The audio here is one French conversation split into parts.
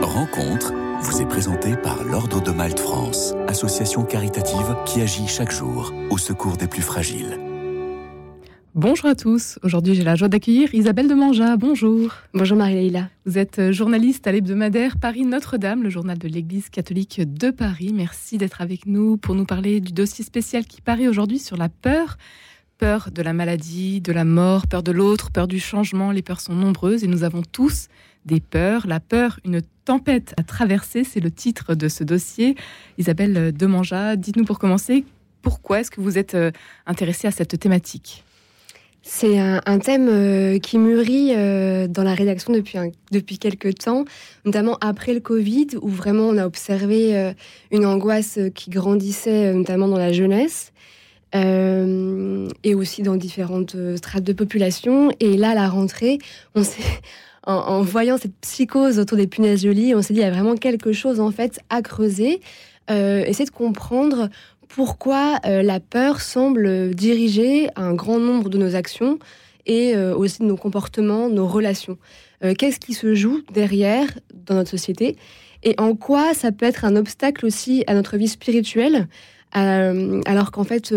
Rencontre vous est présentée par l'Ordre de Malte France, association caritative qui agit chaque jour au secours des plus fragiles. Bonjour à tous. Aujourd'hui, j'ai la joie d'accueillir Isabelle de Manja. Bonjour. Bonjour Marie-Leila. Vous êtes journaliste à l'hebdomadaire Paris Notre-Dame, le journal de l'Église catholique de Paris. Merci d'être avec nous pour nous parler du dossier spécial qui paraît aujourd'hui sur la peur. Peur de la maladie, de la mort, peur de l'autre, peur du changement. Les peurs sont nombreuses et nous avons tous des peurs. La peur, une tempête à traverser, c'est le titre de ce dossier. Isabelle Demanja, dites-nous pour commencer, pourquoi est-ce que vous êtes euh, intéressée à cette thématique? C'est un, thème euh, qui mûrit euh, dans la rédaction depuis, depuis quelques temps, notamment après le Covid, où vraiment on a observé une angoisse qui grandissait, notamment dans la jeunesse, et aussi dans différentes strates de population. Et là, la rentrée, on en, voyant cette psychose autour des punaises de lit, on s'est dit, il y a vraiment quelque chose en fait à creuser, essayer de comprendre pourquoi euh, la peur semble diriger un grand nombre de nos actions et euh, aussi de nos comportements, nos relations. Euh, qu'est-ce qui se joue derrière dans notre société et en quoi ça peut être un obstacle aussi à notre vie spirituelle alors qu'en fait,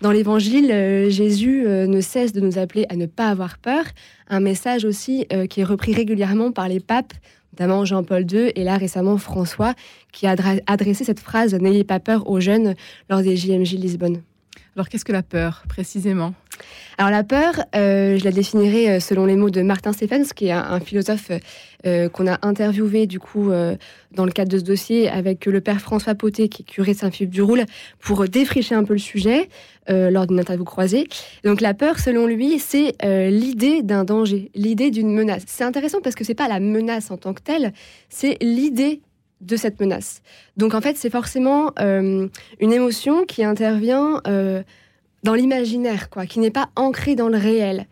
dans l'Évangile, Jésus ne cesse de nous appeler à ne pas avoir peur. Un message aussi qui est repris régulièrement par les papes notamment Jean-Paul II et là récemment François, qui a adressé cette phrase N'ayez pas peur aux jeunes lors des JMJ Lisbonne. Alors qu'est-ce que la peur précisément? Alors la peur, euh, je la définirais euh, selon les mots de Martin Stephens, qui est un, philosophe euh, qu'on a interviewé du coup dans le cadre de ce dossier avec le père François Poté, qui est curé de Saint-Philippe du Roule, pour défricher un peu le sujet lors d'une interview croisée. Donc la peur, selon lui, c'est l'idée d'un danger, l'idée d'une menace. C'est intéressant parce que c'est pas la menace en tant que telle, c'est l'idée de cette menace. Donc en fait, c'est forcément euh, une émotion qui intervient euh, dans l'imaginaire, quoi, qui n'est pas ancrée dans le réel.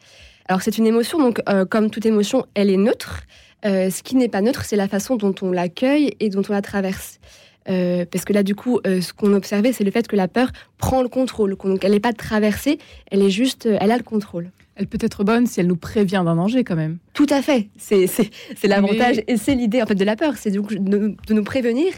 Alors c'est une émotion, donc euh, comme toute émotion, elle est neutre. ce qui n'est pas neutre, c'est la façon dont on l'accueille et dont on la traverse. Parce que là, du coup, ce qu'on observait, c'est le fait que la peur prend le contrôle. Donc, elle n'est pas traversée, elle est juste, elle a le contrôle elle peut être bonne si elle nous prévient d'un danger quand même. Tout à fait. C'est l'avantage et c'est l'idée en fait de la peur, c'est de, de, nous prévenir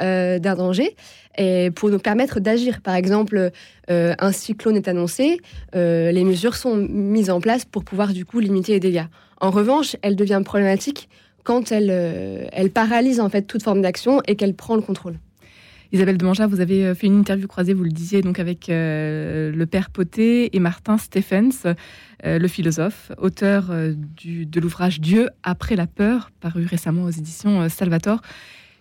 euh, d'un danger et pour nous permettre d'agir. Par exemple, euh, un cyclone est annoncé, euh, les mesures sont mises en place pour pouvoir du coup limiter les dégâts. En revanche, elle devient problématique quand elle, elle paralyse en fait toute forme d'action et qu'elle prend le contrôle. Isabelle Demanja, vous avez euh, fait une interview croisée, vous le disiez, donc avec euh, le père Poté et Martin Stephens, euh, le philosophe, auteur de l'ouvrage Dieu après la peur, paru récemment aux éditions Salvator.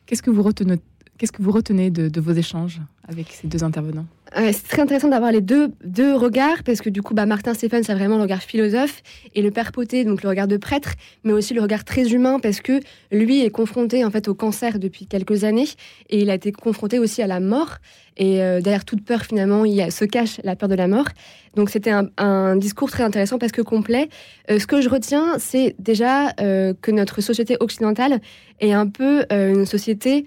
Qu'est-ce que vous retenez, qu'est-ce que vous retenez de vos échanges avec ces deux intervenants c'est très intéressant d'avoir les deux, deux regards, parce que du coup, bah, Martin Stéphane, c'est vraiment le regard philosophe, et le père Poté, donc le regard de prêtre, mais aussi le regard très humain, parce que lui est confronté en fait au cancer depuis quelques années, et il a été confronté aussi à la mort, et euh, derrière toute peur, finalement, il se cache la peur de la mort. Donc c'était un, discours très intéressant parce que complet. Euh, ce que je retiens, c'est déjà euh, que notre société occidentale est un peu une société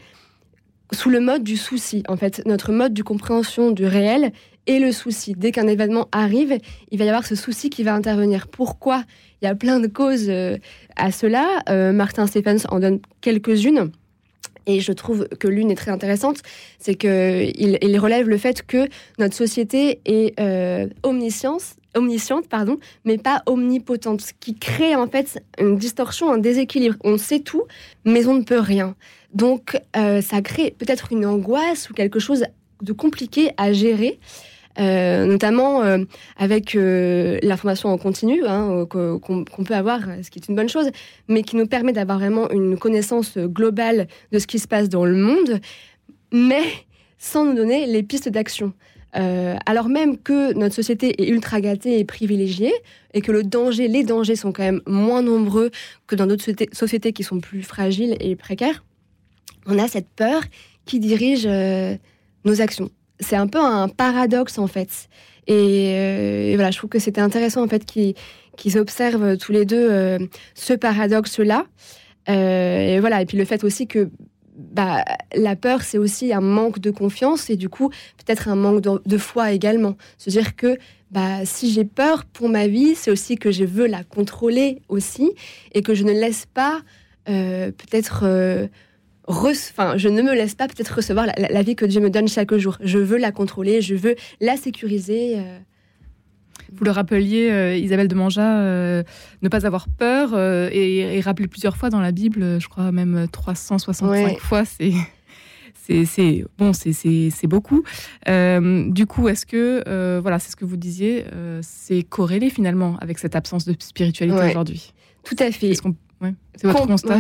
sous le mode du souci. En fait, notre mode de compréhension du réel est le souci. Dès qu'un événement arrive, il va y avoir ce souci qui va intervenir. Pourquoi? Il y a plein de causes euh, à cela. Euh, Martin Stephens en donne quelques-unes. Et je trouve que l'une est très intéressante, c'est qu'il il relève le fait que notre société est euh, omniscience, omnisciente, pardon, mais pas omnipotente, ce qui crée en fait une distorsion, un déséquilibre. On sait tout, mais on ne peut rien. Donc, euh, ça crée peut-être une angoisse ou quelque chose de compliqué à gérer. Euh, notamment euh, avec l'information en continu hein, qu'on peut avoir, ce qui est une bonne chose, mais qui nous permet d'avoir vraiment une connaissance globale de ce qui se passe dans le monde, mais sans nous donner les pistes d'action. alors même que notre société est ultra gâtée et privilégiée, et que les dangers sont quand même moins nombreux que dans d'autres sociétés qui sont plus fragiles et précaires, on a cette peur qui dirige euh, nos actions. C'est un peu un paradoxe en fait. Euh, et, voilà, je trouve que c'était intéressant en fait qu'ils observent tous les deux euh, ce paradoxe-là. et voilà, et puis le fait aussi que bah, la peur, c'est aussi un manque de confiance et du coup, peut-être un manque de, foi également. Se dire que bah, si j'ai peur pour ma vie, c'est aussi que je veux la contrôler aussi et que je ne laisse pas peut-être Enfin, je ne me laisse pas peut-être recevoir la, vie que Dieu me donne chaque jour. Je veux la contrôler, je veux la sécuriser. Euh. Vous le rappeliez, Isabelle de Manja, ne pas avoir peur et, et rappeler plusieurs fois dans la Bible, je crois même 365 fois, c'est c'est bon, c'est beaucoup. Euh, du coup, est-ce que euh, voilà, c'est ce que vous disiez, euh, c'est corrélé finalement avec cette absence de spiritualité aujourd'hui? Tout à fait. C'est votre constat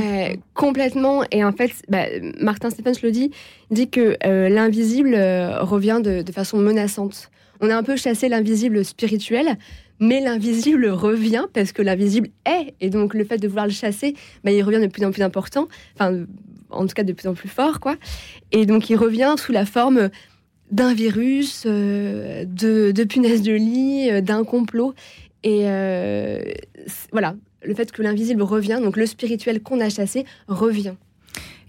Complètement. Et en fait, bah, Martin Stephens le dit, dit que l'invisible revient de, de, façon menaçante. On a un peu chassé l'invisible spirituel, mais l'invisible revient parce que l'invisible est. Et donc, le fait de vouloir le chasser, bah, il revient de plus en plus important. Enfin, en tout cas de plus en plus fort, quoi. Et donc il revient sous la forme d'un virus, euh, de, de punaises de lit, euh, d'un complot. Et euh, voilà, le fait que l'invisible revient, donc le spirituel qu'on a chassé, revient.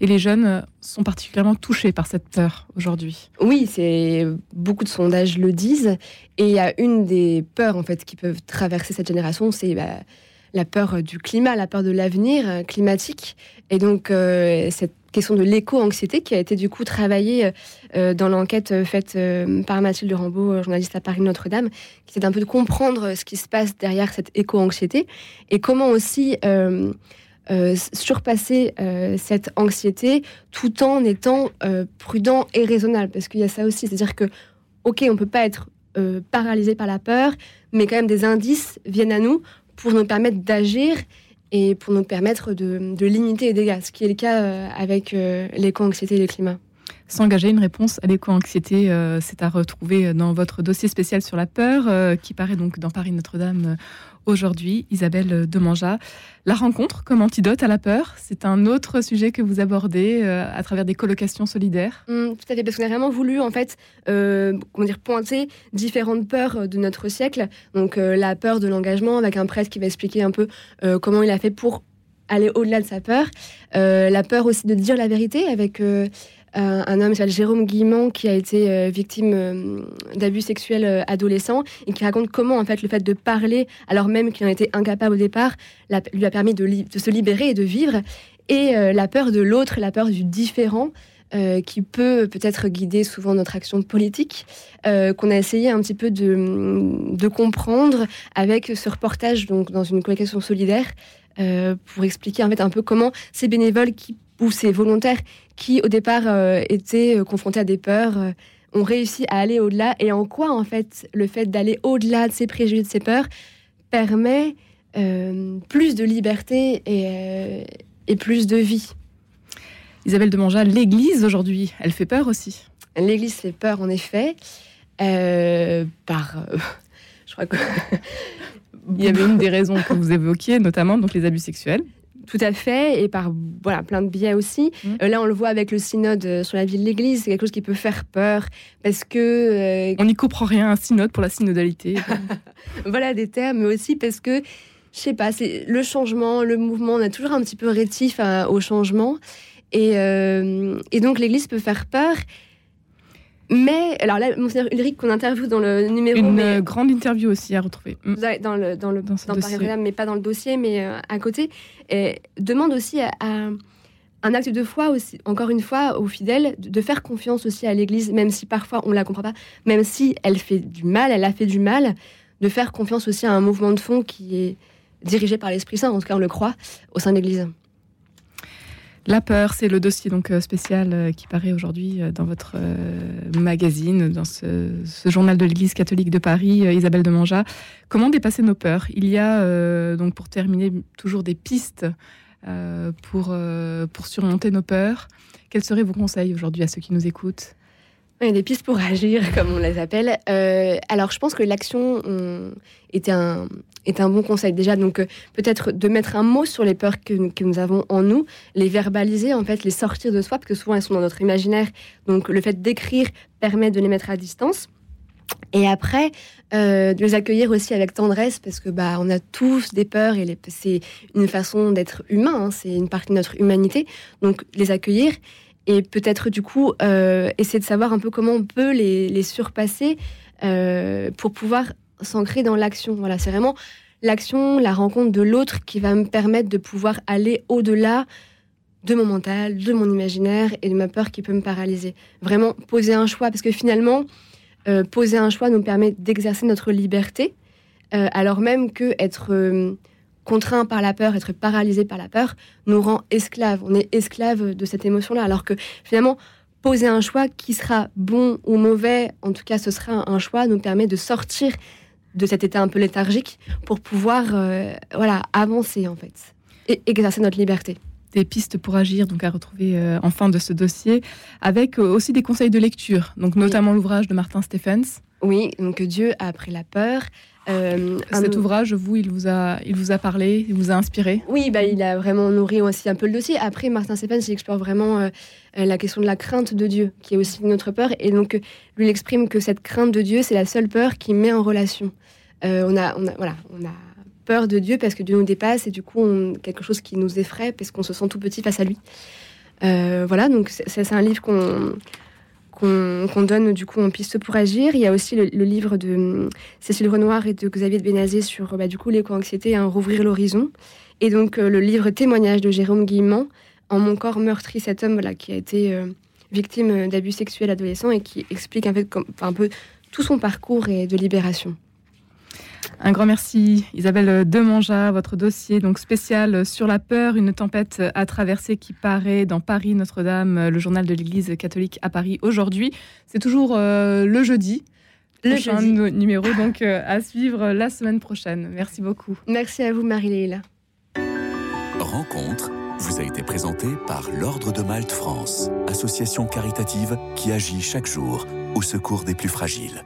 Et les jeunes sont particulièrement touchés par cette peur aujourd'hui. Oui, c'est beaucoup de sondages le disent. Et il y a une des peurs en fait qui peuvent traverser cette génération, c'est bah, la peur du climat, la peur de l'avenir climatique. Et donc, euh, cette question de l'éco-anxiété qui a été du coup travaillée euh, dans l'enquête faite euh, par Mathilde Rambaud, journaliste à Paris Notre-Dame, qui était un peu de comprendre ce qui se passe derrière cette éco-anxiété et comment aussi surpasser cette anxiété tout en étant prudent et raisonnable. Parce qu'il y a ça aussi, c'est-à-dire que, ok, on peut pas être paralysé par la peur, mais quand même des indices viennent à nous pour nous permettre d'agir et pour nous permettre de, limiter les dégâts, ce qui est le cas euh, avec euh, l'éco-anxiété et le climat. S'engager une réponse à l'éco-anxiété, euh, c'est à retrouver dans votre dossier spécial sur la peur, qui paraît donc dans Paris Notre-Dame aujourd'hui, Isabelle Demanja. La rencontre comme antidote à la peur, c'est un autre sujet que vous abordez euh, à travers des colocations solidaires. Mmh, tout à fait, parce qu'on a vraiment voulu en fait, euh, comment dire, pointer différentes peurs de notre siècle. Donc euh, la peur de l'engagement, avec un prêtre qui va expliquer un peu comment il a fait pour aller au-delà de sa peur. la peur aussi de dire la vérité, avec euh, un homme, s'appelle Jérôme Guimont, qui a été euh, victime euh, d'abus sexuels adolescents et qui raconte comment en fait le fait de parler, alors même qu'il en était incapable au départ, lui a permis de, se libérer et de vivre. Et la peur de l'autre, la peur du différent. qui peut peut-être guider souvent notre action politique, qu'on a essayé un petit peu de, de, comprendre avec ce reportage donc dans une collection solidaire pour expliquer en fait un peu comment ces bénévoles qui ou ces volontaires qui, au départ, euh, étaient euh, confrontés à des peurs, euh, ont réussi à aller au-delà et en quoi, en fait, le fait d'aller au-delà de ces préjugés, de ces peurs, permet plus de liberté et, et, plus de vie? Isabelle de Manja, l'Église aujourd'hui, elle fait peur aussi? L'Église fait peur, en effet, par... je crois que... Il y avait une des raisons que vous évoquiez, notamment donc les abus sexuels. Tout à fait, et par voilà, plein de biais aussi. Mmh. Euh, là, on le voit avec le synode euh, sur la vie de l'Église, c'est quelque chose qui peut faire peur, parce que... Euh, on n'y comprend rien, un synode pour la synodalité. voilà des termes, mais aussi parce que, je sais pas, c'est le changement, le mouvement, on est toujours un petit peu rétif au changement. Et, et donc l'Église peut faire peur. Mais, alors là, Monseigneur Ulrich, qu'on interviewe dans le numéro. Une euh, grande interview aussi à retrouver. Mm. Dans le, dans le, dans, dans mais pas dans le dossier, mais euh, à côté. Et demande aussi à, un acte de foi, aussi, encore une fois, aux fidèles, de, faire confiance aussi à l'Église, même si parfois on ne la comprend pas, même si elle fait du mal, elle a fait du mal, de faire confiance aussi à un mouvement de fond qui est dirigé par l'Esprit Saint, en tout cas on le croit, au sein de l'Église. La peur, c'est le dossier donc euh, spécial euh, qui paraît aujourd'hui euh, dans votre magazine, dans ce, journal de l'Église catholique de Paris, Isabelle de Manja. Comment dépasser nos peurs? Il y a donc pour terminer toujours des pistes pour surmonter nos peurs. Quels seraient vos conseils aujourd'hui à ceux qui nous écoutent? A des pistes pour agir, comme on les appelle. Euh, alors, je pense que l'action est un, est un bon conseil déjà. Donc, euh, peut-être de mettre un mot sur les peurs que, que, nous avons en nous, les verbaliser, en fait, les sortir de soi, parce que souvent elles sont dans notre imaginaire. Donc, le fait d'écrire permet de les mettre à distance. Et après, euh, de les accueillir aussi avec tendresse, parce que bah, on a tous des peurs et c'est une façon d'être humain, hein, c'est une partie de notre humanité. Donc, les accueillir et peut-être du coup euh, essayer de savoir un peu comment on peut les, surpasser euh, pour pouvoir s'ancrer dans l'action. Voilà, c'est vraiment l'action, la rencontre de l'autre qui va me permettre de pouvoir aller au-delà de mon mental, de mon imaginaire et de ma peur qui peut me paralyser. Vraiment poser un choix, parce que finalement, euh, poser un choix nous permet d'exercer notre liberté, alors même que être contraint par la peur, être paralysé par la peur, nous rend esclaves. On est esclave de cette émotion-là, alors que finalement, poser un choix qui sera bon ou mauvais, en tout cas ce sera un choix, nous permet de sortir de cet état un peu léthargique pour pouvoir voilà, avancer en fait et exercer notre liberté des pistes pour agir, donc à retrouver euh, en fin de ce dossier, avec euh, aussi des conseils de lecture, donc notamment l'ouvrage de Martin Stephens. Oui, donc Dieu a appris la peur. Euh, Cet ouvrage, vous, il vous a, il vous a parlé, il vous a inspiré? Oui, bah, il a vraiment nourri aussi un peu le dossier. Après, Martin Stephens, il explore vraiment la question de la crainte de Dieu, qui est aussi notre peur. Et donc, lui, il exprime que cette crainte de Dieu, c'est la seule peur qui met en relation. on, a, on, a, voilà, on a peur de Dieu parce que Dieu nous dépasse et du coup, on, quelque chose qui nous effraie parce qu'on se sent tout petit face à lui. Euh, voilà, donc c'est un livre qu'on qu'on donne du coup en piste pour agir. Il y a aussi le, livre de hum, Cécile Renoir et de Xavier de Bénazé sur bah, du coup l'éco-anxiété, hein, rouvrir l'horizon. Et donc euh, le livre témoignage de Jérôme Guillemant, En mon corps meurtri, cet homme là, qui a été euh, victime d'abus sexuels adolescents et qui explique peu, un peu tout son parcours et de libération. Un grand merci Isabelle Demanja, votre dossier donc spécial sur la peur, une tempête à traverser qui paraît dans Paris Notre-Dame, le journal de l'Église catholique à Paris aujourd'hui. C'est toujours euh, le jeudi. Le jeudi. numéro donc euh, à suivre la semaine prochaine. Merci beaucoup. Merci à vous Marie-Léla. Rencontre vous a été présentée par l'Ordre de Malte France, association caritative qui agit chaque jour au secours des plus fragiles.